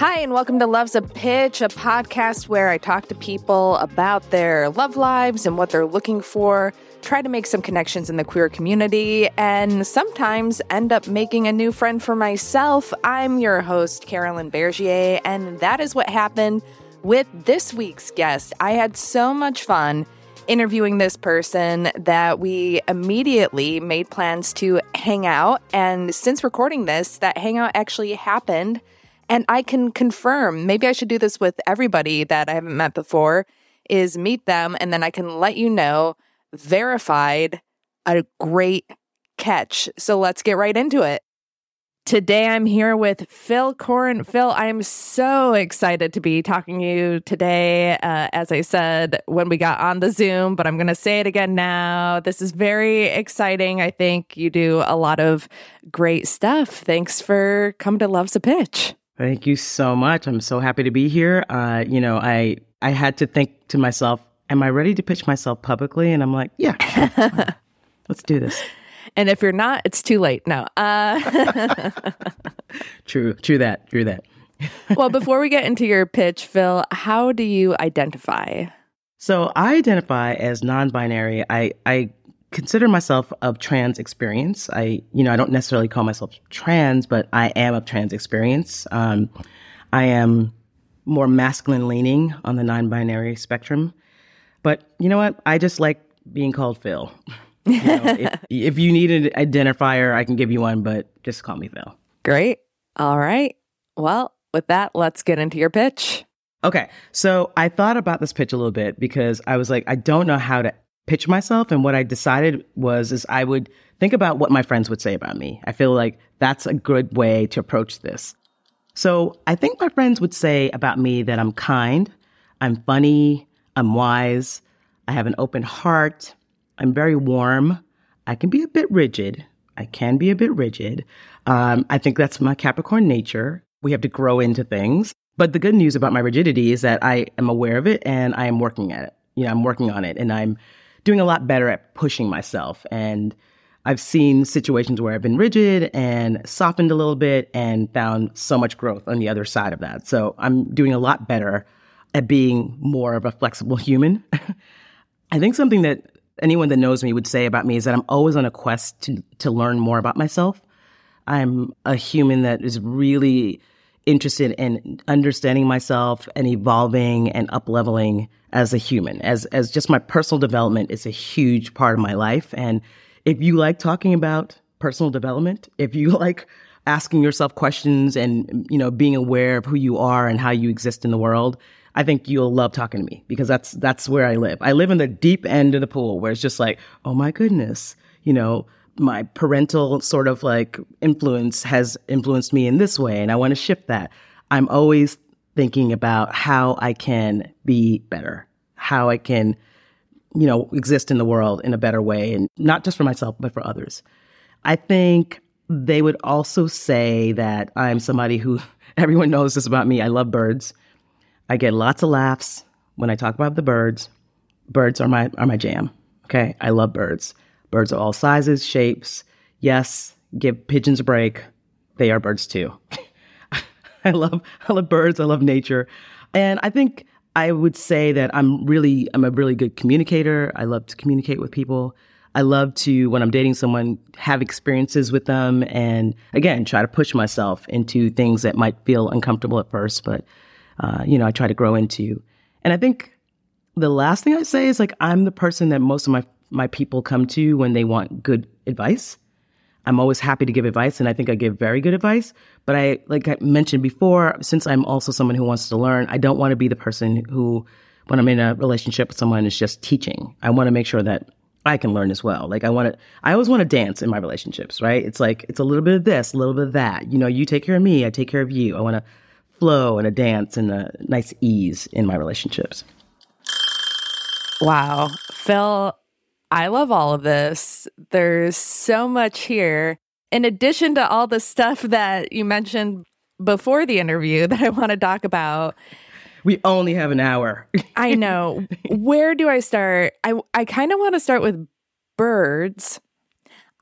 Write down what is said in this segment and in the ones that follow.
Hi, and welcome to Love's a Pitch, a podcast where I talk to people about their love lives and what they're looking for, try to make some connections in the queer community, and sometimes end up making a new friend for myself. I'm your host, Carolyn Bergier, and that is what happened with this week's guest. I had so much fun interviewing this person that we immediately made plans to hang out. And since recording this, that hangout actually happened. And I can confirm, maybe I should do this with everybody that I haven't met before, is meet them and then I can let you know verified a great catch. So let's get right into it. Today I'm here with Phil Corin. Phil, I'm so excited to be talking to you today. Uh, as I said when we got on the Zoom, but I'm going to say it again now. This is very exciting. I think you do a lot of great stuff. Thanks for coming to Love's a Pitch. Thank you so much. I'm so happy to be here. Uh, you know, I I had to think to myself, am I ready to pitch myself publicly? And I'm like, yeah, sure, let's do this. And if you're not, it's too late. No. Uh- true, true that, true that. well, before we get into your pitch, Phil, how do you identify? So I identify as non-binary. I I consider myself of trans experience. I, you know, I don't necessarily call myself trans, but I am of trans experience. Um, I am more masculine leaning on the non-binary spectrum. But you know what? I just like being called Phil. You know, if, if you need an identifier, I can give you one, but just call me Phil. Great. All right. Well, with that, let's get into your pitch. Okay. So I thought about this pitch a little bit because I was like, I don't know how to pitch myself. And what I decided was, is I would think about what my friends would say about me. I feel like that's a good way to approach this. So I think my friends would say about me that I'm kind, I'm funny, I'm wise, I have an open heart, I'm very warm, I can be a bit rigid. I can be a bit rigid. Um, I think that's my Capricorn nature. We have to grow into things. But the good news about my rigidity is that I am aware of it and I am working at it You know, I'm working on it and I'm doing a lot better at pushing myself. And I've seen situations where I've been rigid and softened a little bit and found so much growth on the other side of that. So I'm doing a lot better at being more of a flexible human. I think something that anyone that knows me would say about me is that I'm always on a quest to, to learn more about myself. I'm a human that is really interested in understanding myself and evolving and up leveling as a human. As as just my personal development is a huge part of my life. And if you like talking about personal development, if you like asking yourself questions and you know being aware of who you are and how you exist in the world, I think you'll love talking to me because that's that's where I live. I live in the deep end of the pool where it's just like, oh my goodness, you know, my parental sort of like influence has influenced me in this way and I want to shift that. I'm always thinking about how I can be better, how I can, you know, exist in the world in a better way and not just for myself, but for others. I think they would also say that I'm somebody who everyone knows this about me. I love birds. I get lots of laughs when I talk about the birds. Birds are my are my jam. Okay, I love birds. Birds of all sizes, shapes. Yes, give pigeons a break. They are birds too. I love I love birds. I love nature, and I think I would say that I'm really I'm a really good communicator. I love to communicate with people. I love to when I'm dating someone have experiences with them, and again try to push myself into things that might feel uncomfortable at first, but uh, you know, I try to grow into. And I think the last thing I say is like I'm the person that most of my my people come to when they want good advice. I'm always happy to give advice and I think I give very good advice, but I like I mentioned before, since I'm also someone who wants to learn, I don't want to be the person who when I'm in a relationship with someone is just teaching. I want to make sure that I can learn as well. Like I want to, I always want to dance in my relationships, right? It's like, it's a little bit of this, a little bit of that. You know, you take care of me, I take care of you. I want to flow and a dance and a nice ease in my relationships. Wow. Phil, I love all of this. There's so much here. In addition to all the stuff that you mentioned before the interview that I want to talk about. We only have an hour. I know. Where do I start? I I kind of want to start with birds.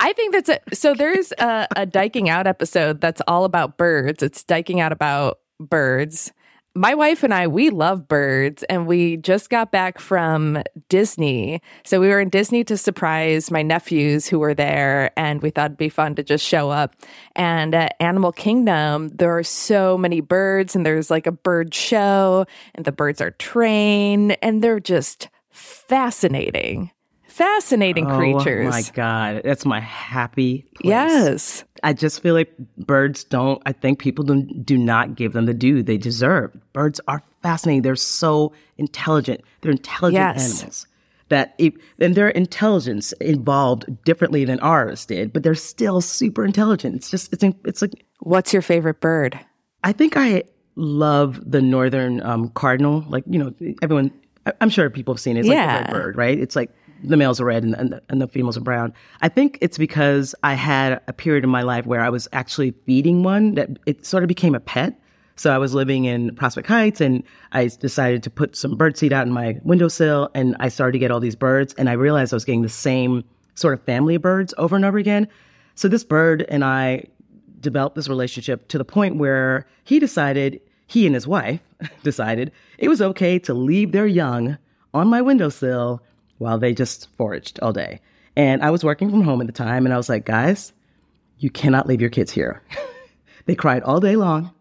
I think that's a so there's a, a Dyking Out episode that's all about birds. It's Dyking Out about birds. My wife and I, we love birds, and we just got back from Disney. So we were in Disney to surprise my nephews who were there, and we thought it'd be fun to just show up. And at Animal Kingdom, there are so many birds, and there's like a bird show, and the birds are trained, and they're just fascinating fascinating oh, creatures. Oh my god, that's my happy. Place. Yes, I just feel like birds don't. I think people do, do not give them the due they deserve. Birds are fascinating. They're so intelligent. They're intelligent yes. animals. That it, and their intelligence evolved differently than ours did, but they're still super intelligent. It's just it's it's like. What's your favorite bird? I think I love the northern um, cardinal. Like you know, everyone. I'm sure people have seen it. It's yeah. like a bird, right? It's like the males are red and, and, the, and, the, females are brown. I think it's because I had a period in my life where I was actually feeding one that it sort of became a pet. So I was living in Prospect Heights and I decided to put some bird seed out in my windowsill and I started to get all these birds and I realized I was getting the same sort of family of birds over and over again. So this bird and I developed this relationship to the point where he decided, he and his wife decided it was okay to leave their young on my windowsill while they just foraged all day. And I was working from home at the time, and I was like, guys, you cannot leave your kids here. they cried all day long.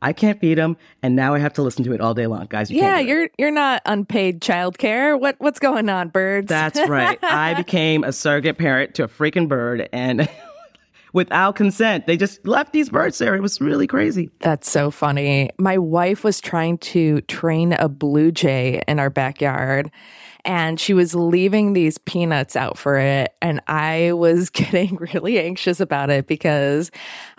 I can't feed them, and now I have to listen to it all day long, guys. You yeah, you're you're not unpaid childcare. What what's going on, birds? That's right. I became a surrogate parent to a freaking bird, and without consent, they just left these birds there. It was really crazy. That's so funny. My wife was trying to train a blue jay in our backyard, and she was leaving these peanuts out for it. And I was getting really anxious about it because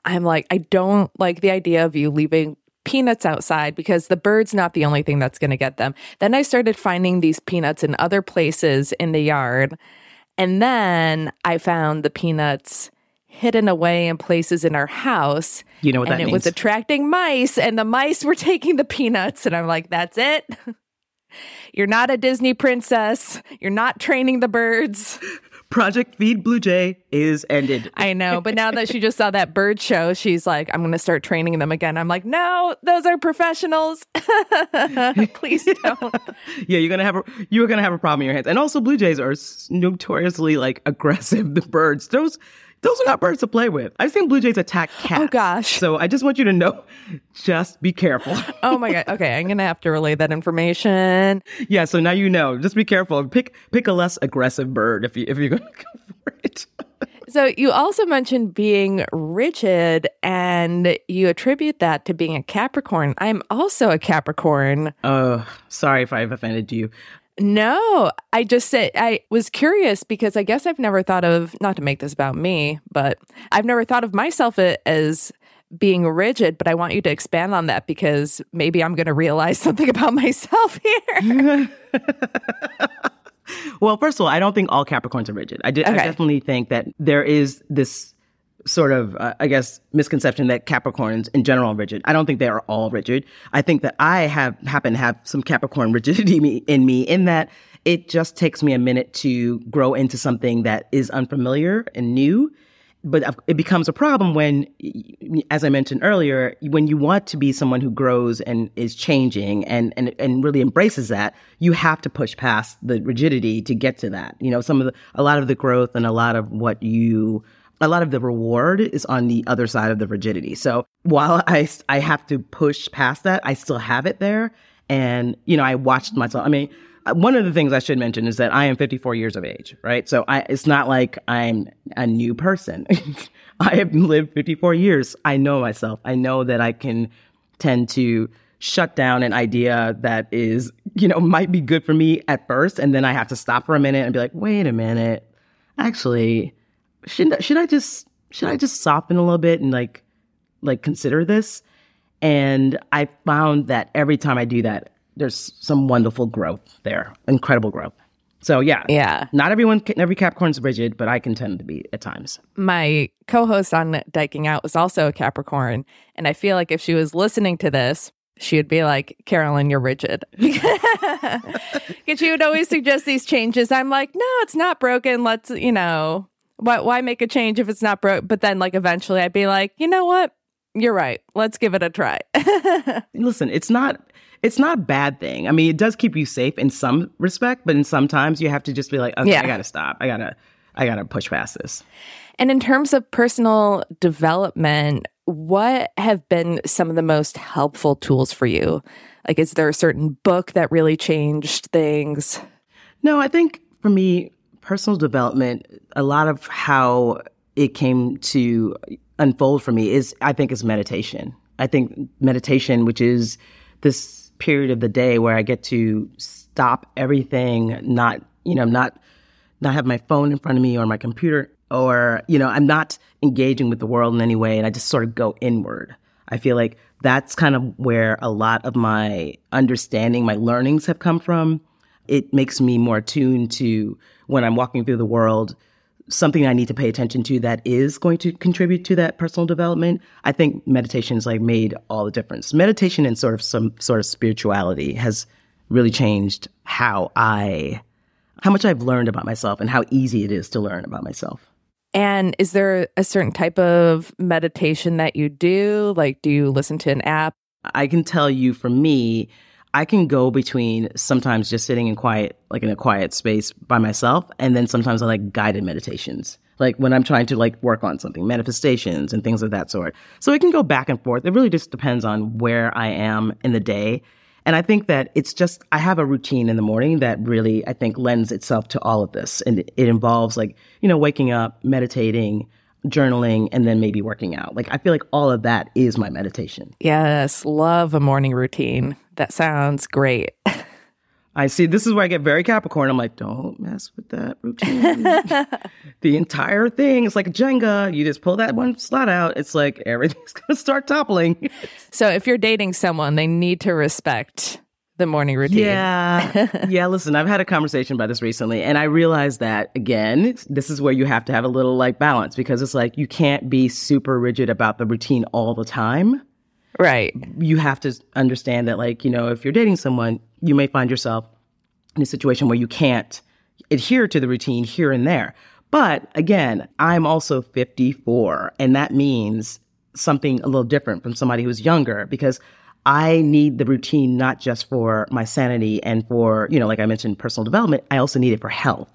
I'm like, I don't like the idea of you leaving peanuts outside because the bird's not the only thing that's going to get them. Then I started finding these peanuts in other places in the yard. And then I found the peanuts hidden away in places in our house. You know what and that it means? was attracting mice, and the mice were taking the peanuts. And I'm like, that's it. You're not a Disney princess. You're not training the birds. Project Feed Blue Jay is ended. I know, but now that she just saw that bird show, she's like, I'm going to start training them again. I'm like, no, those are professionals. Please don't. yeah, you're gonna have a you're gonna have a problem in your hands. And also, blue jays are notoriously like aggressive. The birds, those those are not birds to play with. I've seen blue jays attack oh, cats. Oh gosh. So I just want you to know, just be careful. oh my god. Okay, I'm gonna have to relay that information. Yeah. So now you know. Just be careful. Pick pick a less aggressive bird if you if you're gonna go for it. So you also mentioned being rigid and you attribute that to being a Capricorn. I'm also a Capricorn. Oh, sorry if I've offended you. No, I just said I was curious because I guess I've never thought of not to make this about me, but I've never thought of myself as being rigid, but I want you to expand on that because maybe I'm going to realize something about myself here. well, first of all, I don't think all Capricorns are rigid. I, did, okay. I definitely think that there is this sort of, uh, I guess, misconception that Capricorns in general are rigid. I don't think they are all rigid. I think that I have happen to have some Capricorn rigidity in me in that it just takes me a minute to grow into something that is unfamiliar and new. But it becomes a problem when, as I mentioned earlier, when you want to be someone who grows and is changing and, and, and really embraces that, you have to push past the rigidity to get to that. You know, some of the, a lot of the growth and a lot of what you a lot of the reward is on the other side of the rigidity. So while I, I have to push past that, I still have it there. And, you know, I watched myself. I mean, uh, one of the things I should mention is that I am 54 years of age, right? So I, it's not like I'm a new person. I have lived 54 years. I know myself. I know that I can tend to shut down an idea that is, you know, might be good for me at first. And then I have to stop for a minute and be like, wait a minute. Actually, should should I just should I just soften a little bit and like like consider this? And I found that every time I do that, there's some wonderful growth there, incredible growth. So yeah, yeah. Not everyone, every Capricorn's rigid, but I can tend to be at times. My co-host on Dyking Out was also a Capricorn, and I feel like if she was listening to this, she would be like, Carolyn, you're rigid. Because she would always suggest these changes. I'm like, no, it's not broken. Let's, you know, why, why make a change if it's not broke? But then, like, eventually I'd be like, you know what? You're right. Let's give it a try. Listen, it's not it's not a bad thing. I mean, it does keep you safe in some respect, but in sometimes you have to just be like, okay, yeah. I gotta stop. I gotta I gotta push past this. And in terms of personal development, what have been some of the most helpful tools for you? Like, is there a certain book that really changed things? No, I think for me, personal development, a lot of how it came to unfold for me is, I think, is meditation. I think meditation, which is this period of the day where I get to stop everything, not, you know, not, not have my phone in front of me or my computer, or, you know, I'm not engaging with the world in any way and I just sort of go inward. I feel like that's kind of where a lot of my understanding, my learnings have come from. It makes me more attuned to when I'm walking through the world, something I need to pay attention to that is going to contribute to that personal development. I think meditation has like made all the difference. Meditation and sort of some sort of spirituality has really changed how I, how much I've learned about myself and how easy it is to learn about myself. And is there a certain type of meditation that you do? Like, do you listen to an app? I can tell you for me, I can go between sometimes just sitting in quiet, like in a quiet space by myself, and then sometimes I like guided meditations, like when I'm trying to like work on something, manifestations and things of that sort. So it can go back and forth. It really just depends on where I am in the day. And I think that it's just, I have a routine in the morning that really, I think, lends itself to all of this. And it involves like, you know, waking up, meditating, journaling, and then maybe working out. Like, I feel like all of that is my meditation. Yes. Love a morning routine. That sounds great. I see. This is where I get very Capricorn. I'm like, don't mess with that routine. the entire thing is like Jenga. You just pull that one slot out. It's like everything's going to start toppling. so if you're dating someone, they need to respect the morning routine. Yeah. yeah. Listen, I've had a conversation about this recently, and I realized that again, this is where you have to have a little like balance because it's like you can't be super rigid about the routine all the time Right. You have to understand that, like, you know, if you're dating someone, you may find yourself in a situation where you can't adhere to the routine here and there. But again, I'm also 54, and that means something a little different from somebody who's younger because I need the routine not just for my sanity and for, you know, like I mentioned, personal development. I also need it for health.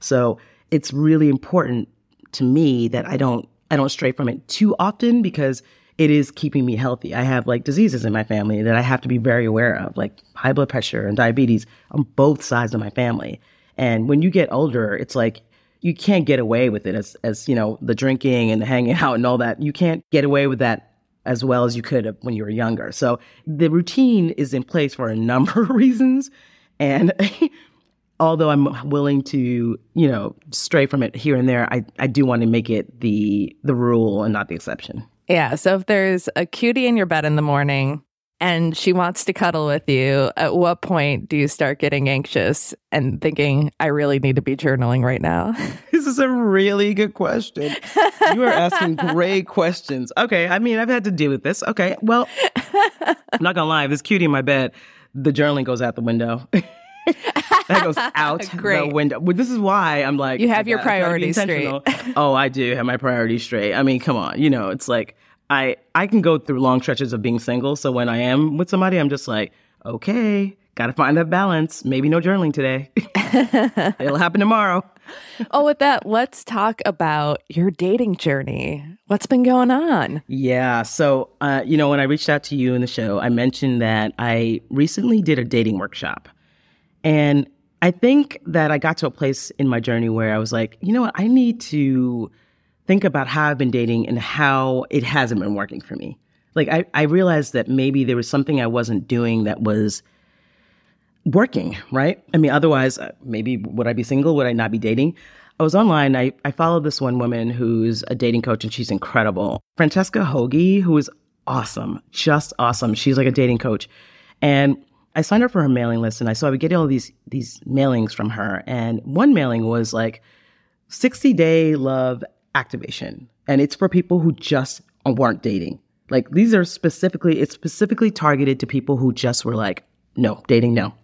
So it's really important to me that I don't I don't stray from it too often because it is keeping me healthy. I have like diseases in my family that I have to be very aware of, like high blood pressure and diabetes on both sides of my family. And when you get older, it's like you can't get away with it as as you know the drinking and the hanging out and all that. You can't get away with that as well as you could when you were younger. So the routine is in place for a number of reasons, and although I'm willing to you know stray from it here and there, I I do want to make it the the rule and not the exception. Yeah. So if there's a cutie in your bed in the morning and she wants to cuddle with you, at what point do you start getting anxious and thinking, I really need to be journaling right now? This is a really good question. You are asking great questions. Okay. I mean, I've had to deal with this. Okay. Well, I'm not going to lie. If this cutie in my bed, the journaling goes out the window. that goes out the window. Well, this is why I'm like, you have your priorities straight. oh, I do have my priorities straight. I mean, come on, you know, it's like I I can go through long stretches of being single. So when I am with somebody, I'm just like, okay, got to find that balance. Maybe no journaling today. It'll happen tomorrow. oh, with that, let's talk about your dating journey. What's been going on? Yeah. So, uh, you know, when I reached out to you in the show, I mentioned that I recently did a dating workshop. And I think that I got to a place in my journey where I was like, you know what? I need to think about how I've been dating and how it hasn't been working for me. Like, I, I realized that maybe there was something I wasn't doing that was working, right? I mean, otherwise, uh, maybe would I be single? Would I not be dating? I was online. I, I followed this one woman who's a dating coach and she's incredible. Francesca Hogi, who is awesome, just awesome. She's like a dating coach. And I signed up for her mailing list and I saw I would get all these these mailings from her. And one mailing was like 60 day love activation. And it's for people who just weren't dating. Like these are specifically, it's specifically targeted to people who just were like, no, dating, no.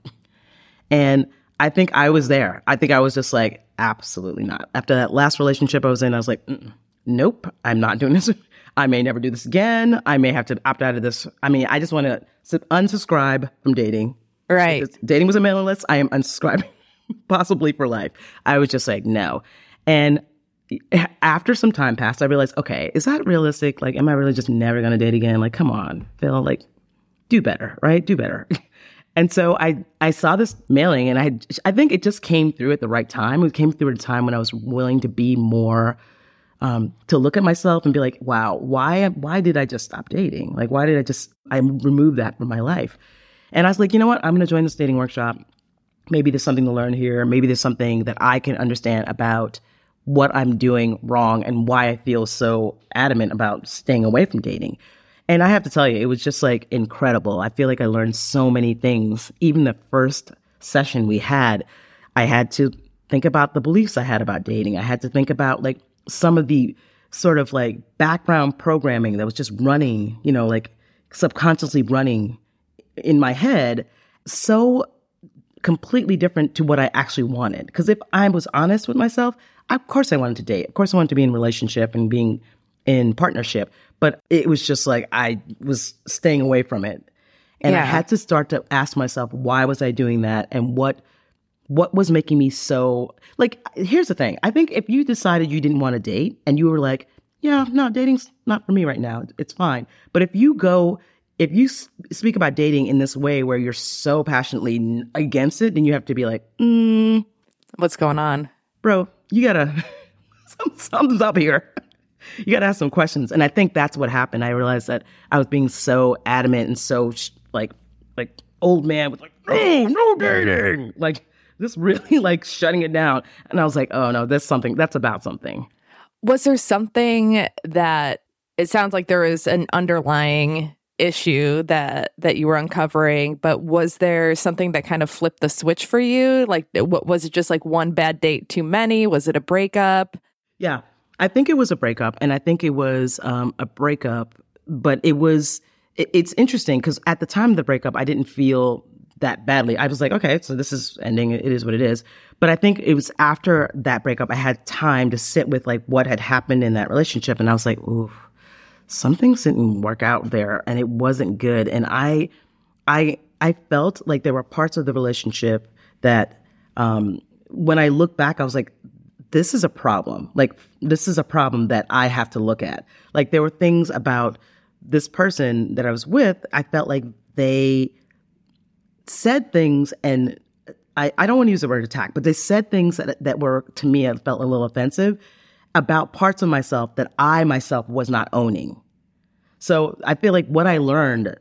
And I think I was there. I think I was just like, absolutely not. After that last relationship I was in, I was like, nope, I'm not doing this. I may never do this again. I may have to opt out of this. I mean, I just want to unsubscribe from dating. Right. dating was a mailing list. I am unsubscribing possibly for life. I was just like, no. And after some time passed, I realized, okay, is that realistic? Like, am I really just never going to date again? Like, come on, Phil, like, do better, right? Do better. and so I, I saw this mailing and I, I think it just came through at the right time. It came through at a time when I was willing to be more um, to look at myself and be like, wow, why, why did I just stop dating? Like, why did I just, I remove that from my life? And I was like, you know what? I'm going to join this dating workshop. Maybe there's something to learn here. Maybe there's something that I can understand about what I'm doing wrong and why I feel so adamant about staying away from dating. And I have to tell you, it was just like incredible. I feel like I learned so many things. Even the first session we had, I had to think about the beliefs I had about dating. I had to think about like some of the sort of like background programming that was just running, you know, like subconsciously running in my head so completely different to what I actually wanted. Because if I was honest with myself, of course I wanted to date. Of course I wanted to be in relationship and being in partnership. But it was just like I was staying away from it. And yeah. I had to start to ask myself, why was I doing that? And what what was making me so like here's the thing. I think if you decided you didn't want to date and you were like yeah no dating's not for me right now. It's fine. But if you go if you speak about dating in this way where you're so passionately against it then you have to be like mm, what's going on? bro you gotta something's up here. You gotta ask some questions. And i think that's what happened. I realized that i was being so adamant and so like like old man with like no no dating. Like just really like shutting it down. And I was like, oh no, that's something, that's about something. Was there something that it sounds like there is an underlying issue that that you were uncovering but was there something that kind of flipped the switch for you like what was it just like one bad date too many was it a breakup yeah i think it was a breakup and i think it was um, a breakup but it was it, it's interesting because at the time of the breakup, I didn't feel that badly. I was like, okay, so this is ending. It is what it is. But I think it was after that breakup, I had time to sit with like what had happened in that relationship. And I was like, ooh, something didn't work out there and it wasn't good. And I, I, I felt like there were parts of the relationship that, um, when I look back, I was like, this is a problem. Like, this is a problem that I have to look at. Like, there were things about this person that I was with, I felt like they said things and I, I don't want to use the word attack, but they said things that, that were, to me, I felt a little offensive about parts of myself that I myself was not owning. So I feel like what I learned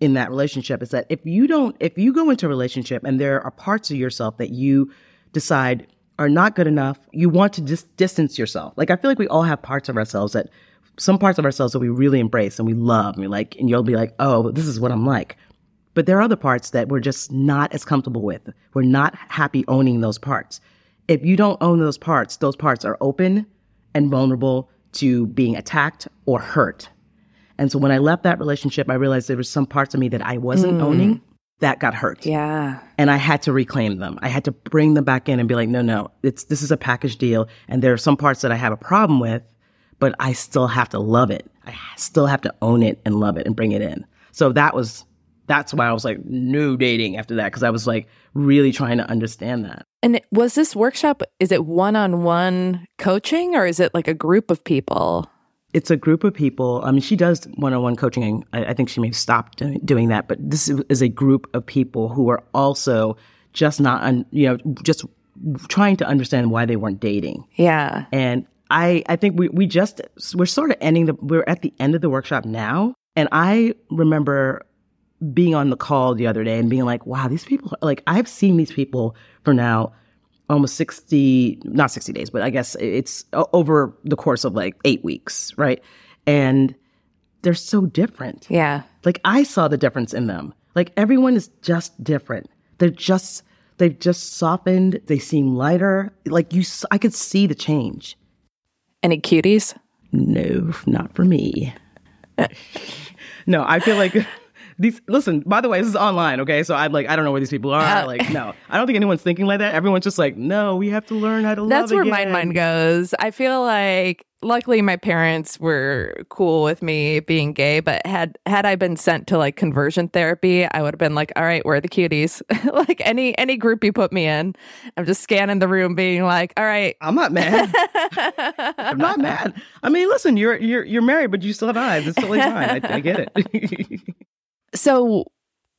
in that relationship is that if you don't, if you go into a relationship and there are parts of yourself that you decide are not good enough, you want to just distance yourself. Like I feel like we all have parts of ourselves that, some parts of ourselves that we really embrace and we love and we like, and you'll be like, oh, this is what I'm like. But there are other parts that we're just not as comfortable with. We're not happy owning those parts. If you don't own those parts, those parts are open and vulnerable to being attacked or hurt. And so when I left that relationship, I realized there were some parts of me that I wasn't mm. owning that got hurt. Yeah. And I had to reclaim them. I had to bring them back in and be like, no, no, it's, this is a package deal. And there are some parts that I have a problem with, but I still have to love it. I still have to own it and love it and bring it in. So that was that's why I was like, no dating after that, because I was like really trying to understand that. And was this workshop, is it one on one coaching or is it like a group of people? It's a group of people. I mean, she does one on one coaching. I, I, think she may have stopped doing that, but this is a group of people who are also just not, un, you know, just trying to understand why they weren't dating. Yeah. And I, I think we, we just, we're sort of ending the, we're at the end of the workshop now. And I remember being on the call the other day and being like, wow, these people, like, I've seen these people for now almost 60, not 60 days, but I guess it's over the course of like eight weeks, right? And they're so different. Yeah. Like, I saw the difference in them. Like, everyone is just different. They're just, they've just softened. They seem lighter. Like, you, I could see the change. Any cuties? No, not for me. no, I feel like these listen by the way this is online okay? So i'm like i don't know where these people are like no. I don't think anyone's thinking like that. Everyone's just like no we have to learn how to love that's where again. my mind goes. I feel like luckily my parents were cool with me being gay but had had i been sent to like conversion therapy i would have been like all right where are the cuties? Like any any group you put me in i'm just scanning the room being like all right. I'm not mad. I'm not mad. I mean listen you're you're you're married but you still have eyes. It's totally fine. I, I get it so,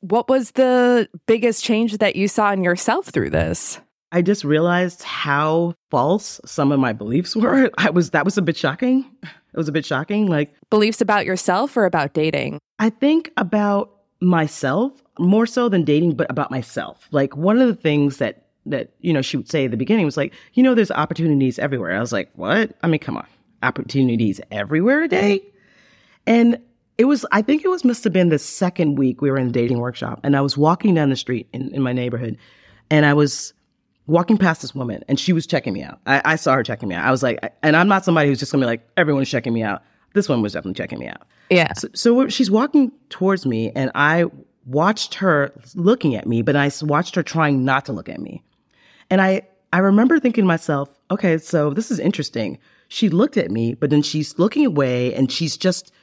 what was the biggest change that you saw in yourself through this? I just realized how false some of my beliefs were. I was that was a bit shocking. It was a bit shocking like beliefs about yourself or about dating? I think about myself more so than dating but about myself. Like one of the things that that you know she would say at the beginning was like, "You know there's opportunities everywhere." I was like, "What?" I mean, come on. Opportunities everywhere today? And it was, I think it was, must have been the second week we were in the dating workshop. And I was walking down the street in, in my neighborhood and I was walking past this woman and she was checking me out. I, I saw her checking me out. I was like, and I'm not somebody who's just gonna be like, everyone's checking me out. This one was definitely checking me out. Yeah. So, so she's walking towards me and I watched her looking at me, but I watched her trying not to look at me. And I, I remember thinking to myself, okay, so this is interesting. She looked at me, but then she's looking away and she's just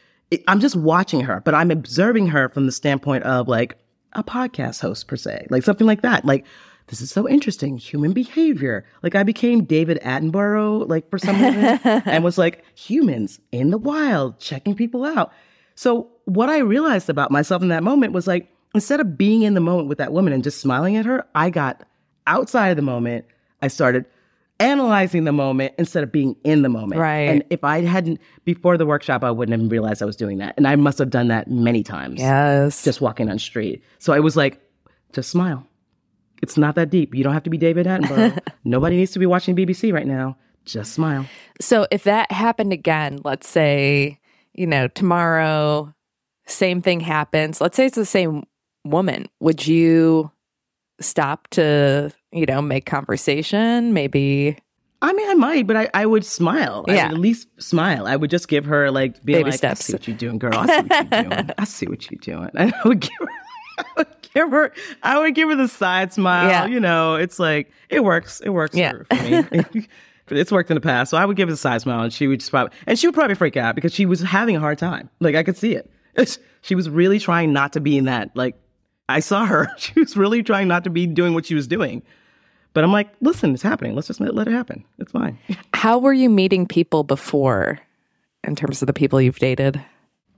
I'm just watching her, but I'm observing her from the standpoint of like a podcast host per se, like something like that. Like, this is so interesting. Human behavior. Like I became David Attenborough, like for some reason, and was like humans in the wild, checking people out. So what I realized about myself in that moment was like, instead of being in the moment with that woman and just smiling at her, I got outside of the moment. I started analyzing the moment instead of being in the moment. Right. And if I hadn't before the workshop, I wouldn't have realized I was doing that. And I must have done that many times. Yes. Just walking on street. So I was like, just smile. It's not that deep. You don't have to be David Attenborough. Nobody needs to be watching BBC right now. Just smile. So if that happened again, let's say, you know, tomorrow, same thing happens. Let's say it's the same woman. Would you stop to, you know, make conversation? Maybe. I mean, I might, but I, I would smile. I Yeah. would at least smile. I would just give her like, be Baby like, steps. I see what you're doing, girl. I see what you're doing. I see what you're doing. I would give her, I would give her, I would give her the side smile. Yeah. You know, it's like it works. It works Yeah. for, for me. it's worked in the past, so I would give her the side smile, and she would just probably, and she would probably freak out because she was having a hard time. Like I could see it. It's- she was really trying not to be in that. Like I saw her. She was really trying not to be doing what she was doing. But I'm like, listen, it's happening. Let's just let it happen. It's fine. How were you meeting people before in terms of the people you've dated?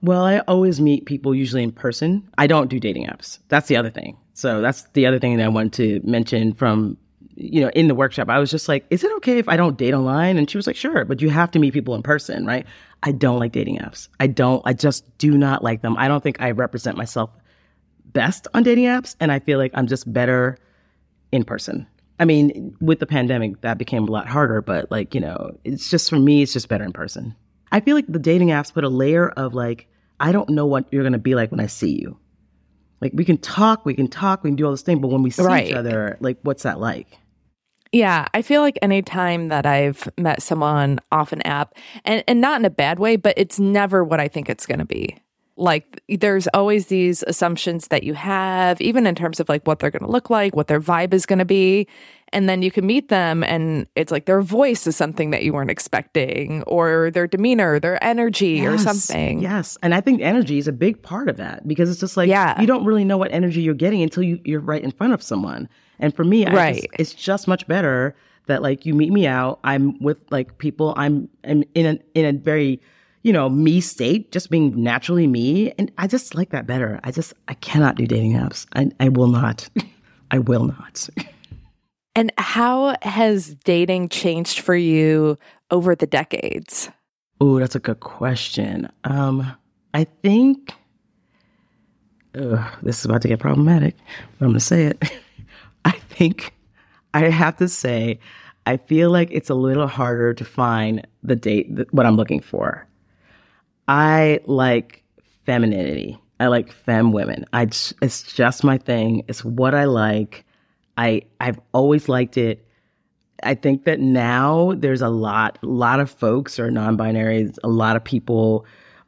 Well, I always meet people usually in person. I don't do dating apps. That's the other thing. So that's the other thing that I wanted to mention from, you know, in the workshop. I was just like, is it okay if I don't date online? And she was like, sure, but you have to meet people in person, right? I don't like dating apps. I don't, I just do not like them. I don't think I represent myself best on dating apps. And I feel like I'm just better in person. I mean, with the pandemic, that became a lot harder, but like, you know, it's just for me, it's just better in person. I feel like the dating apps put a layer of like, I don't know what you're going to be like when I see you. Like, we can talk, we can talk, we can do all this thing, but when we see Right. each other, like, what's that like? Yeah, I feel like any time that I've met someone off an app, and, and not in a bad way, but it's never what I think it's going to be. Like, there's always these assumptions that you have, even in terms of like what they're going to look like, what their vibe is going to be. And then you can meet them, and it's like their voice is something that you weren't expecting, or their demeanor, their energy, or something. Yes. And I think energy is a big part of that because it's just like, Yeah. you don't really know what energy you're getting until you, you're right in front of someone. And for me, I Right. just, it's just much better that like you meet me out. I'm with like people. I'm, I'm in a, in a very, you know, me state, just being naturally me. And I just like that better. I just, I cannot do dating apps. I, I will not. I will not. And how has dating changed for you over the decades? Oh, that's a good question. Um, I think ugh, this is about to get problematic, but I'm going to say it. I think I have to say, I feel like it's a little harder to find the date, th- what I'm looking for. I like femininity. I like femme women. It's just my thing. It's what I like. I I've always liked it. I think that now there's a lot, a lot of folks are non-binary. A lot of people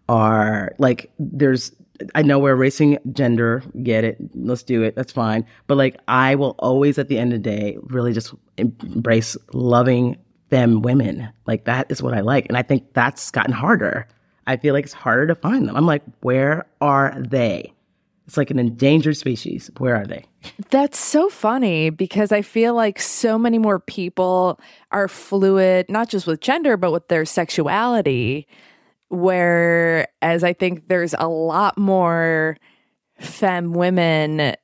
are like, there's. I know we're erasing gender. Get it? Let's do it. That's fine. But like, I will always, at the end of the day, really just embrace loving femme women. Like that is what I like, and I think that's gotten harder. I feel like it's harder to find them. I'm like, where are they? It's like an endangered species. Where are they? That's so funny because I feel like so many more people are fluid, not just with gender, but with their sexuality. Whereas I think there's a lot more femme women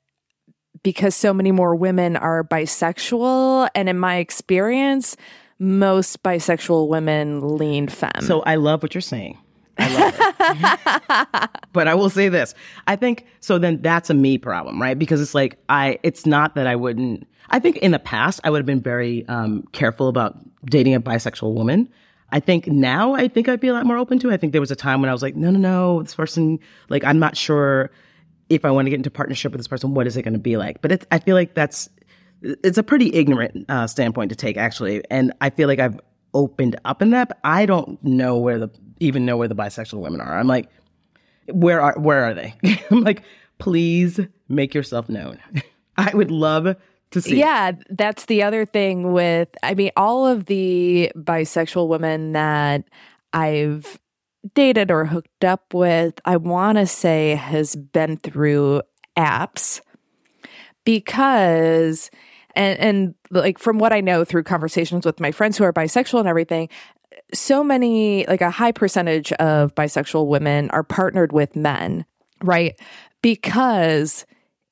because so many more women are bisexual. And in my experience, most bisexual women lean femme. So I love what you're saying. I love it. but I will say this. I think so then that's a me problem, right? Because it's like I it's not that I wouldn't I think in the past I would have been very um careful about dating a bisexual woman. I think now I think I'd be a lot more open to. it. I think there was a time when I was like, no, no, no, this person like I'm not sure if I want to get into partnership with this person, what is it going to be like? But it's, I feel like that's it's a pretty ignorant uh, standpoint to take actually, and I feel like I've opened up in that. I don't know where the even know where the bisexual women are. I'm like, where are where are they? I'm like, please make yourself known. I would love to see. Yeah, that's the other thing with, I mean, all of the bisexual women that I've dated or hooked up with, I want to say has been through apps because, and, and like from what I know through conversations with my friends who are bisexual and everything, so many, like a high percentage of bisexual women are partnered with men, right? Because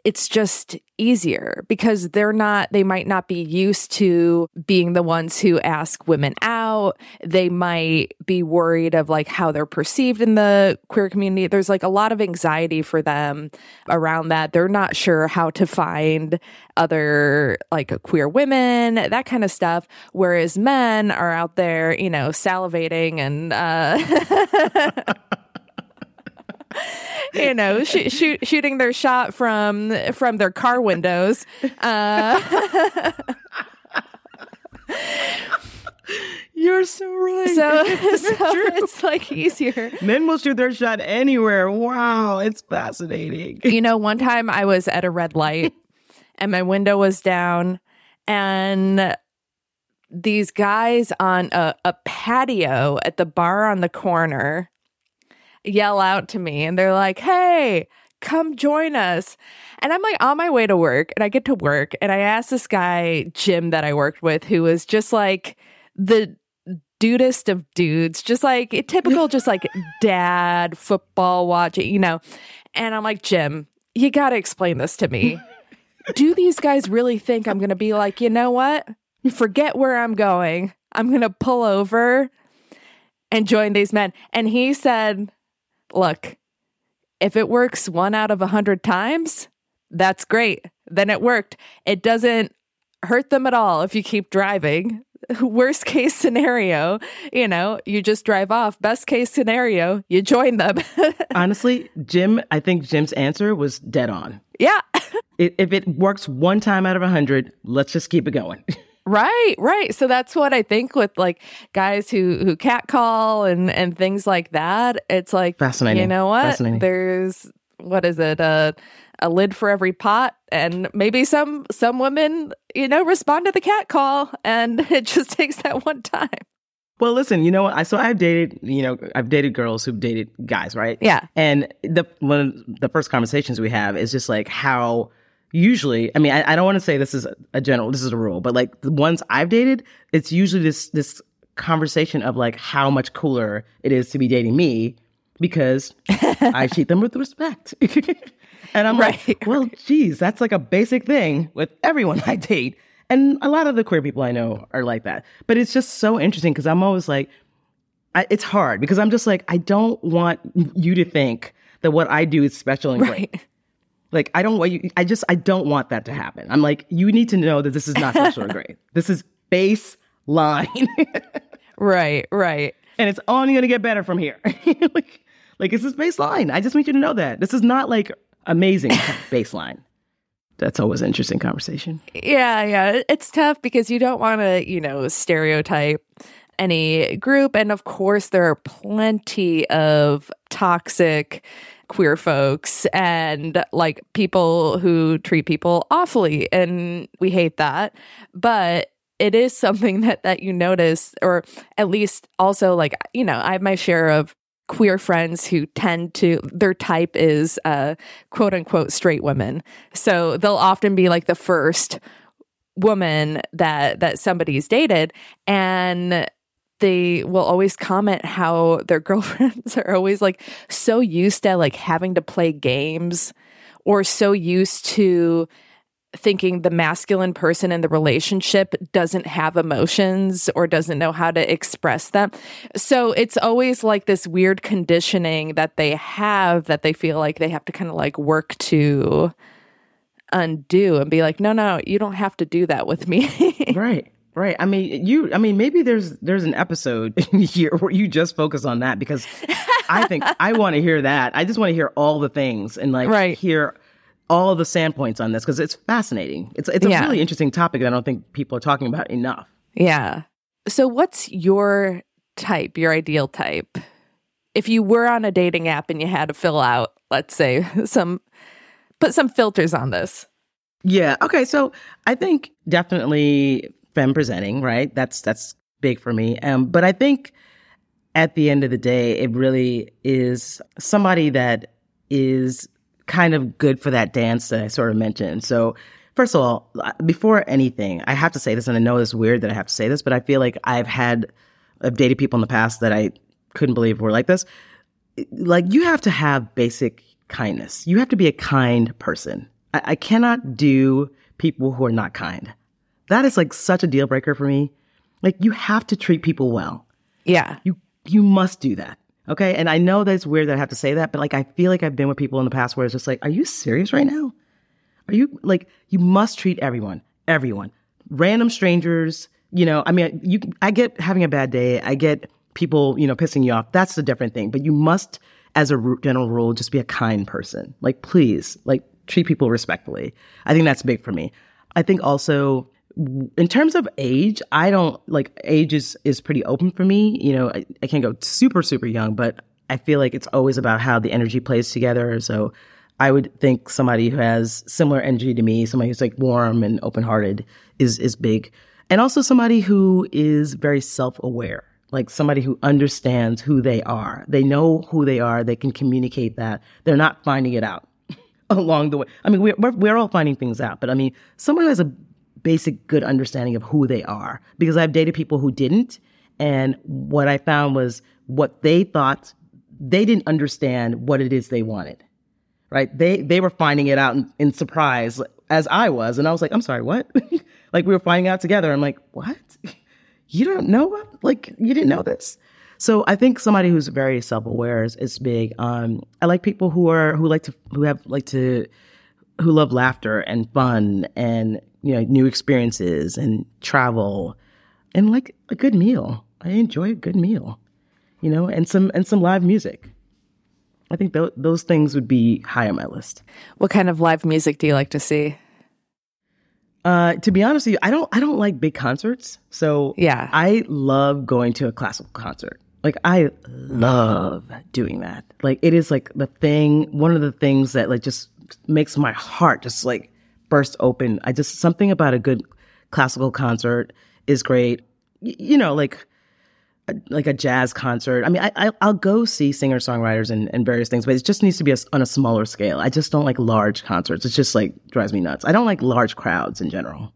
it's just easier because they're not they might not be used to being the ones who ask women out. They might be worried of like how they're perceived in the queer community. There's like a lot of anxiety for them around that. They're not sure how to find other like queer women that kind of stuff. Whereas men are out there you know salivating and uh you know, sh- shoot, shooting their shot from from their car windows. Uh, You're so right. So, so it's like easier. Men will shoot their shot anywhere. Wow, it's fascinating. You know, one time I was at a red light and my window was down, and these guys on a, a patio at the bar on the corner yell out to me and they're like, Hey, come join us. And I'm like on my way to work and I get to work and I asked this guy, Jim, that I worked with, who was just like the dudest of dudes, just like typical, just like dad football watching, you know. And I'm like, Jim, you got to explain this to me. Do these guys really think I'm going to be like, you know what? Forget where I'm going. I'm going to pull over and join these men. And he said, look, if it works one out of a hundred times, that's great. Then it worked. It doesn't hurt them at all if you keep driving. Worst case scenario, you know, you just drive off. Best case scenario, you join them. Honestly, Jim, I think Jim's answer was dead on. Yeah. if it works one time out of a hundred, let's just keep it going. Right, right. So that's what I think with like guys who who catcall and and things like that. It's like fascinating. You know what? There's what is it? A a lid for every pot, and maybe some some women you know respond to the cat call, and it just takes that one time. Well, listen, you know what? I so I've dated, you know, I've dated girls who've dated guys, right? Yeah. And the one of the first conversations we have is just like how usually, I mean, I, I don't want to say this is a general, this is a rule, but like the ones I've dated, it's usually this this conversation of like how much cooler it is to be dating me because I treat them with respect. and I'm right. like, well, geez, that's like a basic thing with everyone I date. And a lot of the queer people I know are like that. But it's just so interesting because I'm always like, I, it's hard because I'm just like, I don't want you to think that what I do is special and right. great. Like I don't want you. I just I don't want that to happen. I'm like you need to know that this is not or great. This is baseline. right, right. And it's only going to get better from here. like like this is baseline. I just want you to know that this is not like amazing baseline. That's always an interesting conversation. Yeah, yeah. It's tough because you don't want to, you know, stereotype any group. And of course, there are plenty of toxic queer folks and like people who treat people awfully and we hate that. But it is something that that you notice or at least also like you know i have my share of queer friends who tend to their type is uh quote unquote straight women. So they'll often be like the first woman that that somebody's dated and they will always comment how their girlfriends are always like so used to like having to play games or so used to thinking the masculine person in the relationship doesn't have emotions or doesn't know how to express them. So it's always like this weird conditioning that they have that they feel like they have to kind of like work to undo and be like, no, no, you don't have to do that with me. right. Right. I mean, you. I mean, maybe there's there's an episode here where you just focus on that because I think I want to hear that. I just want to hear all the things and like right. hear all the standpoints on this because it's fascinating. It's it's a yeah. really interesting topic that I don't think people are talking about enough. Yeah. So, what's your type? Your ideal type? If you were on a dating app and you had to fill out, let's say, some put some filters on this. Yeah. Okay. So I think definitely femme presenting, right? That's that's big for me. Um, but I think at the end of the day, it really is somebody that is kind of good for that dance that I sort of mentioned. So first of all, before anything, I have to say this, and I know it's weird that I have to say this, but I feel like I've had I've dated people in the past that I couldn't believe were like this. Like you have to have basic kindness. You have to be a kind person. I, I cannot do people who are not kind. That is like such a deal breaker for me. Like you have to treat people well. Yeah. You you must do that. Okay? And I know that it's weird that I have to say that, but like I feel like I've been with people in the past where it's just like, are you serious right now? Are you like you must treat everyone, everyone. Random strangers, you know, I mean, you I get having a bad day. I get people, you know, pissing you off. That's a different thing, but you must as a general rule just be a kind person. Like please, like treat people respectfully. I think that's big for me. I think also in terms of age, I don't like age is, is pretty open for me. You know, I, I can't go super, super young, but I feel like it's always about how the energy plays together. So I would think somebody who has similar energy to me, somebody who's like warm and open hearted is, is big. And also somebody who is very self aware, like somebody who understands who they are. They know who they are. They can communicate that. They're not finding it out along the way. I mean, we're, we're, all finding things out, but I mean, someone who has a basic good understanding of who they are because I've dated people who didn't. And what I found was what they thought, they didn't understand what it is they wanted, right? They, they were finding it out in, in surprise as I was. And I was like, I'm sorry, what? like we were finding out together. I'm like, what? You don't know what? Like you didn't know this. So I think somebody who's very self-aware is, is big. Um, I like people who are who like to who have like to who love laughter and fun and you know new experiences and travel and like a good meal. I enjoy a good meal, you know, and some and some live music. I think th- those things would be high on my list. What kind of live music do you like to see? Uh, to be honest with you, I don't I don't like big concerts. So yeah, I love going to a classical concert. Like I love doing that. Like it is like the thing, one of the things that like just makes my heart just like burst open. I just something about a good classical concert is great. Y- you know, like like a jazz concert. I mean, I, I will go see singer songwriters and, and various things, but it just needs to be a, on a smaller scale. I just don't like large concerts. It's just like drives me nuts. I don't like large crowds in general.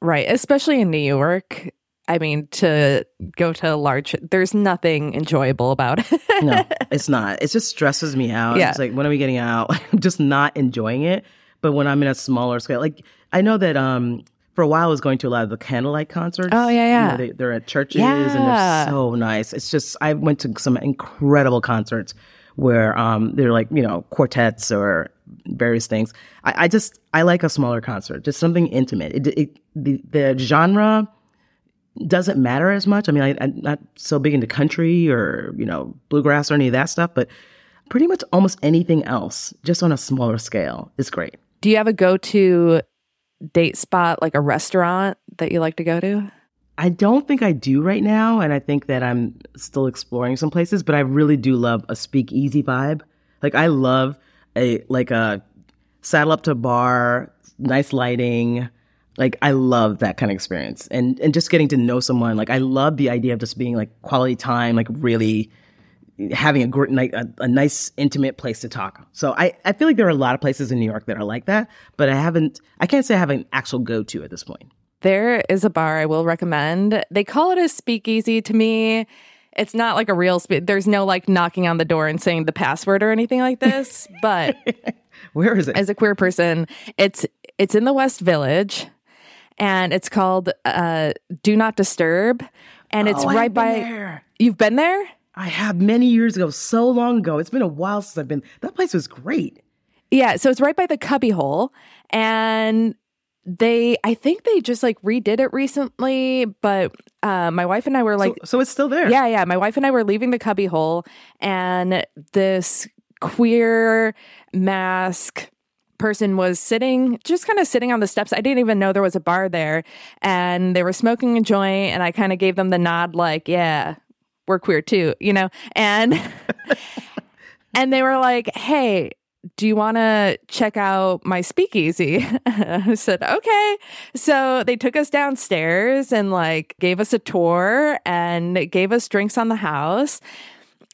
Right, especially in New York. I mean, to go to a large, there's nothing enjoyable about it. no, it's not. It just stresses me out. Yeah. It's like, when are we getting out? I'm just not enjoying it. But when I'm in a smaller scale, like I know that um, for a while I was going to a lot of the candlelight concerts. Oh yeah, yeah. You know, they, are at churches yeah. and they're so nice. It's just I went to some incredible concerts where um, they're like you know quartets or various things. I, I, just I like a smaller concert, just something intimate. It, it, the the genre doesn't matter as much. I mean, I, am not so big into country or, you know, bluegrass or any of that stuff, but pretty much almost anything else, just on a smaller scale, is great. Do you have a go to date spot, like a restaurant that you like to go to? I don't think I do right now. And I think that I'm still exploring some places, but I really do love a speakeasy vibe. Like, I love a, like a saddle up to bar, nice lighting, like I love that kind of experience and and just getting to know someone. Like I love the idea of just being like quality time, like really having a like a, a, nice intimate place to talk. So I I feel like there are a lot of places in New York that are like that, but I haven't I can't say I have an actual go to at this point. There is a bar I will recommend. They call it a speakeasy to me. It's not like a real speak. There's no like knocking on the door and saying the password or anything like this. But where is it? As a queer person, it's it's in the West Village and it's called uh, Do Not Disturb, and it's oh, right by. There. You've been there? I have many years ago, so long ago. It's been a while since I've been. That place was great. Yeah, so it's right by the Cubbyhole, and they i think they just like redid it recently but uh, my wife and i were like so, so, it's still there yeah yeah my wife and i were leaving the Cubbyhole and this queer masc person was sitting, just kind of sitting on the steps. I didn't even know there was a bar there. And they were smoking a joint. And I kind of gave them the nod, like, yeah, we're queer too, you know? And, and they were like, hey, do you want to check out my speakeasy? I said, okay. So they took us downstairs and like gave us a tour and gave us drinks on the house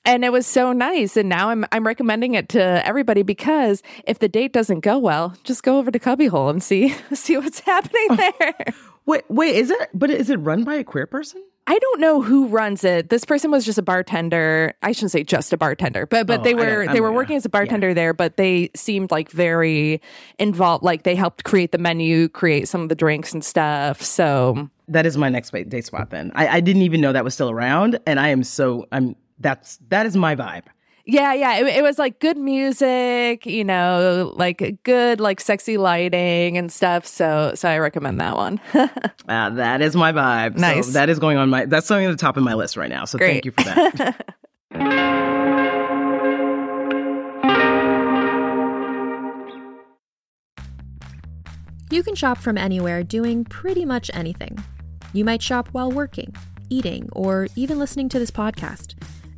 and it was so nice and now I'm I'm recommending it to everybody because if the date doesn't go well, just go over to Cubbyhole and see see what's happening oh. there. Wait, wait, is it but is it run by a queer person? I don't know who runs it. This person was just a bartender. I shouldn't say just a bartender, but but oh, they were they were working as a bartender yeah. there, but they seemed like very involved. Like they helped create the menu, create some of the drinks and stuff. So that is my next date spot. Then I, I didn't even know that was still around, and I am so I'm that's that is my vibe. Yeah, yeah. It, it, was like good music, you know, like good, like sexy lighting and stuff. So, so I recommend that one. uh, that is my vibe. Nice. So that is going on my. That's something at the top of my list right now. So Great. thank you for that. You can shop from anywhere doing pretty much anything. You might shop while working, eating, or even listening to this podcast.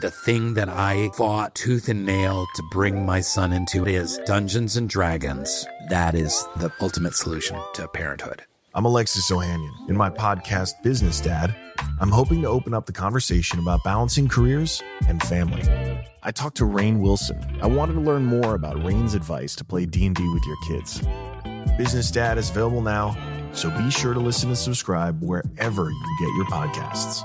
The thing that I fought tooth and nail to bring my son into is Dungeons and Dragons. That is the ultimate solution to parenthood. I'm Alexis Ohanian. In my podcast, Business Dad, I'm hoping to open up the conversation about balancing careers and family. I talked to Rainn Wilson. I wanted to learn more about Rainn's advice to play D&D with your kids. Business Dad is available now, so be sure to listen and subscribe wherever you get your podcasts.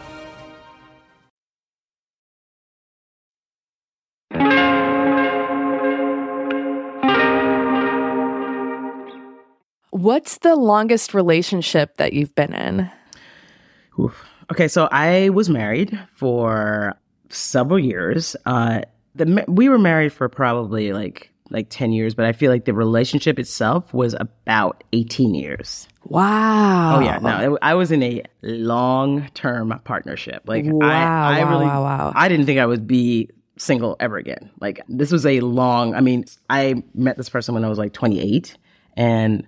What's the longest relationship that you've been in? Oof. Okay, so I was married for several years. Uh, the we were married for probably like like 10 years, but I feel like the relationship itself was about 18 years. Wow. Oh yeah, no, it, I was in a long-term partnership. Like Wow, I, I wow, really, wow, wow. I didn't think I would be single ever again. Like this was a long. I mean, I met this person when I was like 28, and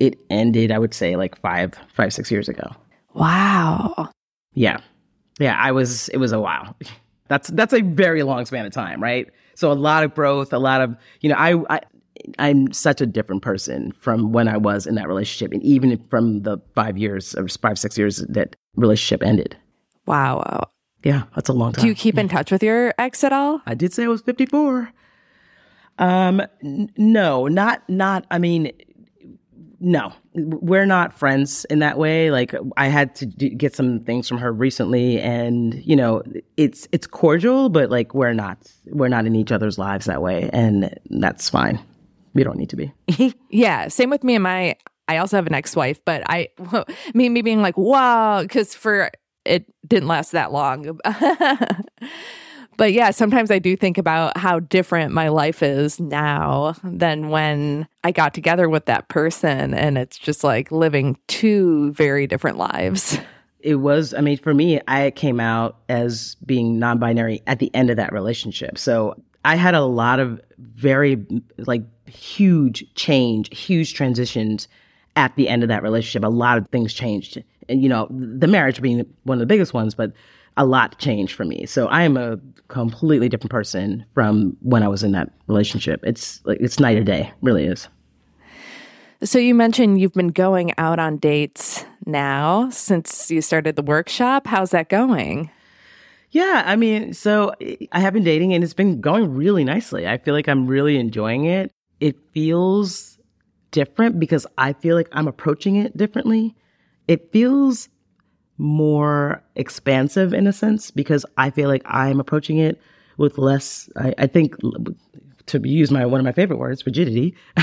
it ended. I would say like five, five, six years ago. Wow. Yeah, yeah. I was. It was a while. That's that's a very long span of time, right? So a lot of growth, a lot of you know. I, I I'm such a different person from when I was in that relationship, and even from the five years or five six years that relationship ended. Wow. Yeah, that's a long time. Do you keep in touch with your ex at all? I did say I was 54. Um, n- no, not not. I mean, no, we're not friends in that way. Like I had to do, get some things from her recently, and you know, it's it's cordial, but like we're not we're not in each other's lives that way, and that's fine. We don't need to be. Yeah, same with me and my. I also have an ex-wife, but I, me, me being like, wow, because for it didn't last that long. but yeah, sometimes I do think about how different my life is now than when I got together with that person, and it's just like living two very different lives. it was i mean for me i came out as being non-binary at the end of that relationship so i had a lot of very like huge change huge transitions at the end of that relationship a lot of things changed and you know the marriage being one of the biggest ones but a lot changed for me so i am a completely different person from when i was in that relationship it's like it's night or day really is So you mentioned you've been going out on dates now since you started the workshop. How's that going? Yeah, I mean, so I have been dating and it's been going really nicely. I feel like I'm really enjoying it. It feels different because I feel like I'm approaching it differently. It feels more expansive in a sense because I feel like I'm approaching it with less, I, I think, to use my one of my favorite words, rigidity.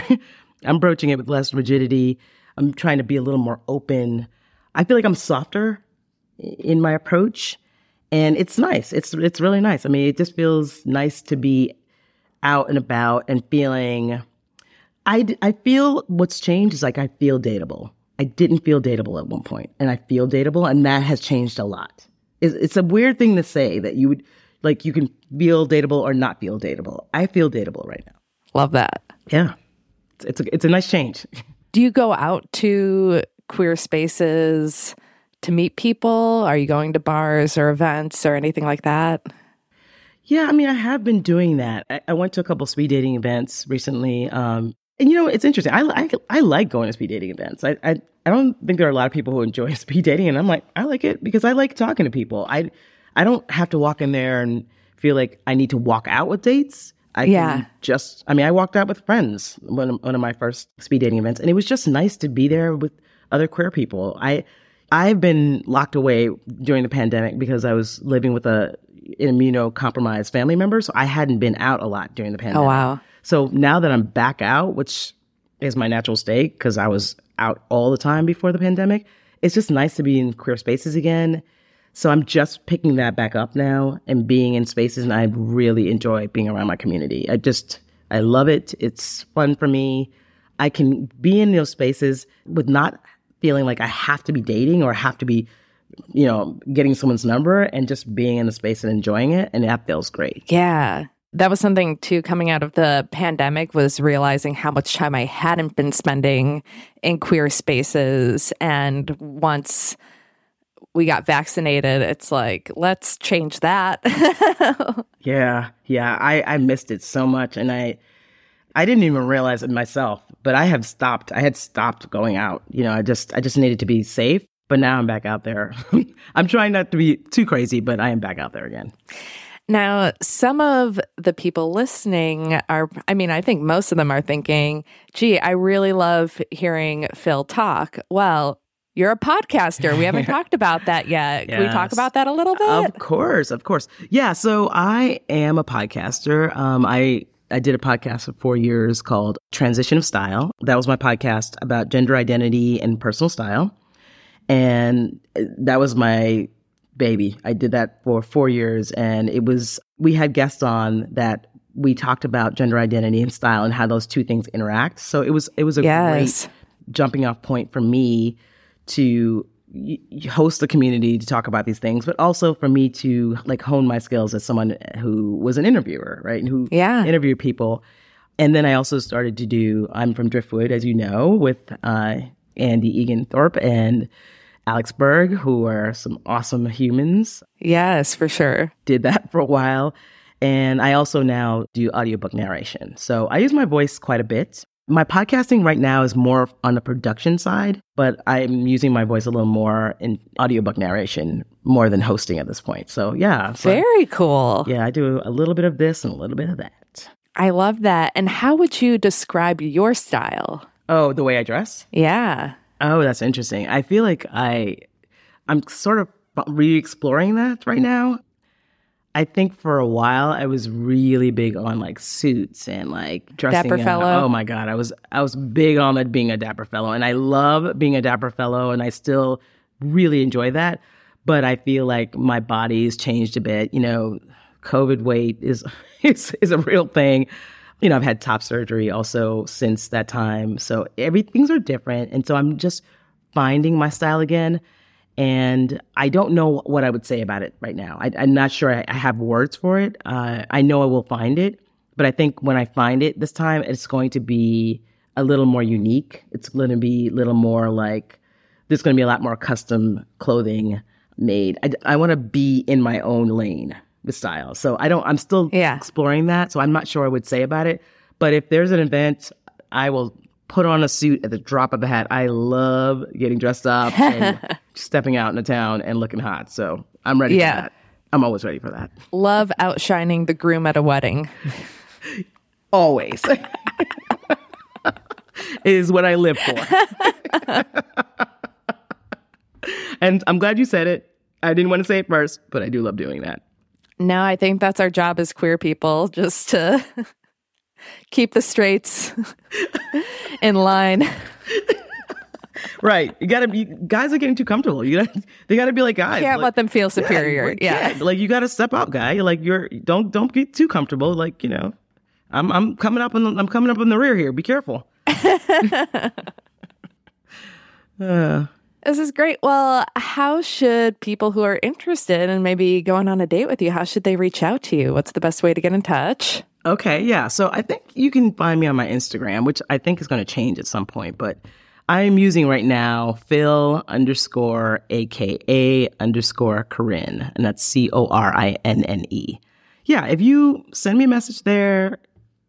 I'm approaching it with less rigidity. I'm trying to be a little more open. I feel like I'm softer in my approach and it's nice. It's it's really nice. I mean, it just feels nice to be out and about and feeling I I feel what's changed is like I feel dateable. I didn't feel dateable at one point, and I feel dateable, and that has changed a lot. It's, it's a weird thing to say that you would like you can feel dateable or not feel dateable. I feel dateable right now. Love that. Yeah, it's it's a, it's a nice change. Do you go out to queer spaces to meet people? Are you going to bars or events or anything like that? Yeah, I mean, I have been doing that. I, I went to a couple speed dating events recently. Um, and you know, it's interesting. I, I, I like going to speed dating events. I, I I don't think there are a lot of people who enjoy speed dating, and I'm like, I like it because I like talking to people. I I don't have to walk in there and feel like I need to walk out with dates. I Yeah. can just, I mean, I walked out with friends one of, one of my first speed dating events, and it was just nice to be there with other queer people. I I've been locked away during the pandemic because I was living with a immunocompromised family member, so I hadn't been out a lot during the oh, pandemic. Oh, wow. So now that I'm back out, which is my natural state because I was out all the time before the pandemic, it's just nice to be in queer spaces again. So I'm just picking that back up now and being in spaces, and I really enjoy being around my community. I just, I love it. It's fun for me. I can be in those spaces with not feeling like I have to be dating or have to be, you know, getting someone's number and just being in the space and enjoying it. And that feels great. Yeah. That was something too coming out of the pandemic was realizing how much time I hadn't been spending in queer spaces and once we got vaccinated it's like let's change that. Yeah, yeah. I, I missed it so much and I I didn't even realize it myself, but I have stopped. I had stopped going out. You know, I just I just needed to be safe. But now I'm back out there. I'm trying not to be too crazy, but I am back out there again. Now, some of the people listening are, I mean, I think most of them are thinking, gee, I really love hearing Phil talk. Well, you're a podcaster. We haven't talked about that yet. Can we talk about that a little bit? Of course, of course. Yeah, so I am a podcaster. Um, I I did a podcast for four years called Transition of Style. That was my podcast about gender identity and personal style, and that was my baby. I did that for four years, and it was we had guests on that we talked about gender identity and style and how those two things interact. So it was it was a Yes. great jumping off point for me to host the community to talk about these things, but also for me to like hone my skills as someone who was an interviewer, right? And who Yeah. interviewed people. And then I also started to do I'm from Driftwood, as you know, with uh, Andy Egan Thorpe and Alex Berg, who are some awesome humans. yes, for sure. Did that for a while. And I also now do audiobook narration. So I use my voice quite a bit. My podcasting right now is more on the production side, but I'm using my voice a little more in audiobook narration more than hosting at this point. So yeah. So, Very cool. yeah, I do a little bit of this and a little bit of that. I love that. And how would you describe your style? Oh, the way I dress? Yeah. Oh, that's interesting. I feel like I I'm sort of re-exploring that right now. I think for a while I was really big on like suits and like dressing. Dapper fellow? oh my god, I was I was big on it being a dapper fellow, and I love being a dapper fellow, and I still really enjoy that. But I feel like my body's changed a bit. You know, COVID weight is is is a real thing. You know, I've had top surgery also since that time, so everything's are different, and so I'm just finding my style again. And I don't know what I would say about it right now. I, I'm not sure I, I have words for it. Uh, I know I will find it, but I think when I find it this time, it's going to be a little more unique. It's going to be a little more like there's going to be a lot more custom clothing made. I, I want to be in my own lane with style. So I don't, I'm still Yeah. exploring that. So I'm not sure I would say about it. But if there's an event, I will put on a suit at the drop of a hat. I love getting dressed up and stepping out in the town and looking hot. So I'm ready Yeah. for that. I'm always ready for that. Love outshining the groom at a wedding. Always. is what I live for. and I'm glad you said it. I didn't want to say it first, but I do love doing that. No, I think that's our job as queer people, just to keep the straights in line. Right. You gotta be guys are getting too comfortable. You gotta they gotta be like guys. Can't like, let them feel superior. Yeah. can't. Like you gotta step out, guy. Like you're don't don't get too comfortable. Like, you know. I'm I'm coming up on the, I'm coming up in the rear here. Be careful. Uh, This is great. Well, how should people who are interested in maybe going on a date with you, how should they reach out to you? What's the best way to get in touch? Okay, yeah. So I think you can find me on my Instagram, which I think is going to change at some point, but I'm using right now Phil underscore AKA underscore Corinne, and that's C O R I N N E. Yeah, if you send me a message there,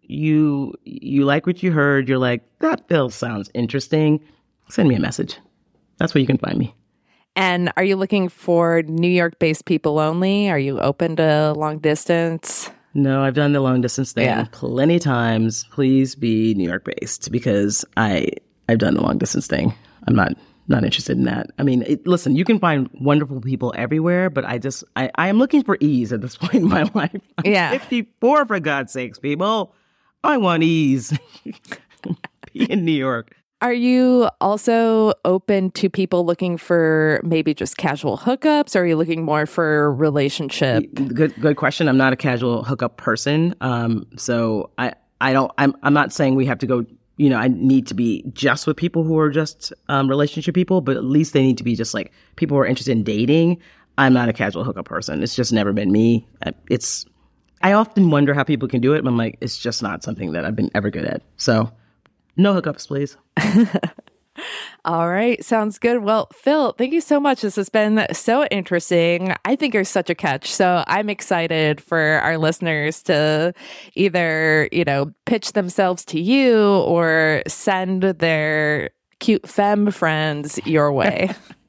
you you like what you heard, you're like, that Phil sounds interesting, send me a message. That's where you can find me. And are you looking for New York based people only? Are you open to long distance? No, I've done the long distance thing Yeah. plenty times. Please be New York based because I I've done the long distance thing. I'm not not interested in that. I mean, it, listen, you can find wonderful people everywhere, but I just I, I am looking for ease at this point in my life. I'm Yeah. 54 for God's sakes, people. I want ease. be in New York. Are you also open to people looking for maybe just casual hookups? Or are you looking more for relationship? Good good question. I'm not a casual hookup person. Um so I I don't I'm I'm not saying we have to go you know, I need to be just with people who are just um, relationship people, but at least they need to be just like people who are interested in dating. I'm not a casual hookup person. It's just never been me. It's, I often wonder how people can do it. But I'm like, it's just not something that I've been ever good at. So, no hookups, please. All right, sounds good. Well, Phil, thank you so much. This has been so interesting. I think you're such a catch. So I'm excited for our listeners to either, you know, pitch themselves to you or send their cute femme friends your way.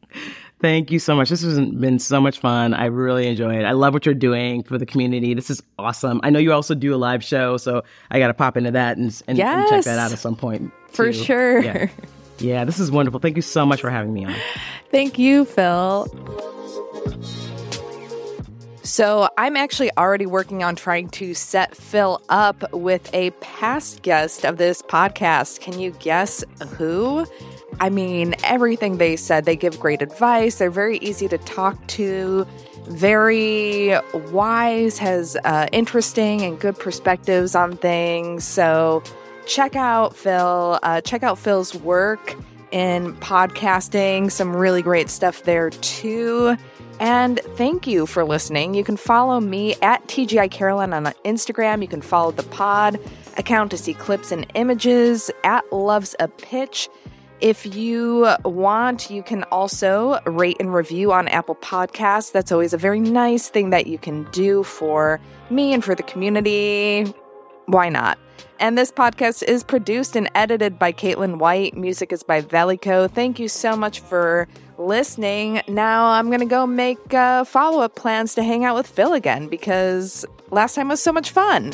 Thank you so much. This has been so much fun. I really enjoy it. I love what you're doing for the community. This is awesome. I know you also do a live show, so I got to pop into that and, and, and check that out at some point. For too. sure. Yeah. yeah, this is wonderful. Thank you so much for having me on. Thank you, Phil. So, I'm actually already working on trying to set Phil up with a past guest of this podcast. Can you guess who? I mean, everything they said, they give great advice. They're very easy to talk to, very wise, has uh, interesting and good perspectives on things. So, check out Phil. Uh, check out Phil's work in podcasting. Some really great stuff there too. And thank you for listening. You can follow me at TGI Carolyn on Instagram. You can follow the pod account to see clips and images at Loves a Pitch. If you want, you can also rate and review on Apple Podcasts. That's always a very nice thing that you can do for me and for the community. Why not? And this podcast is produced and edited by Caitlin White. Music is by Velico. Thank you so much for listening. Now I'm going to go make uh, follow up plans to hang out with Phil again because last time was so much fun.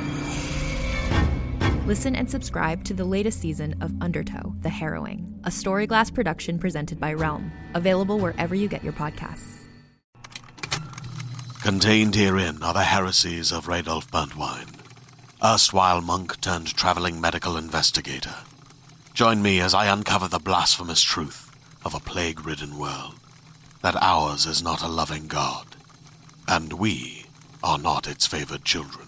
Listen and subscribe to the latest season of Undertow, The Harrowing, a Storyglass production presented by Realm, available wherever you get your podcasts. Contained herein are the heresies of Radolf Burntwine, erstwhile monk turned traveling medical investigator. Join me as I uncover the blasphemous truth of a plague ridden world that ours is not a loving God, and we are not its favored children.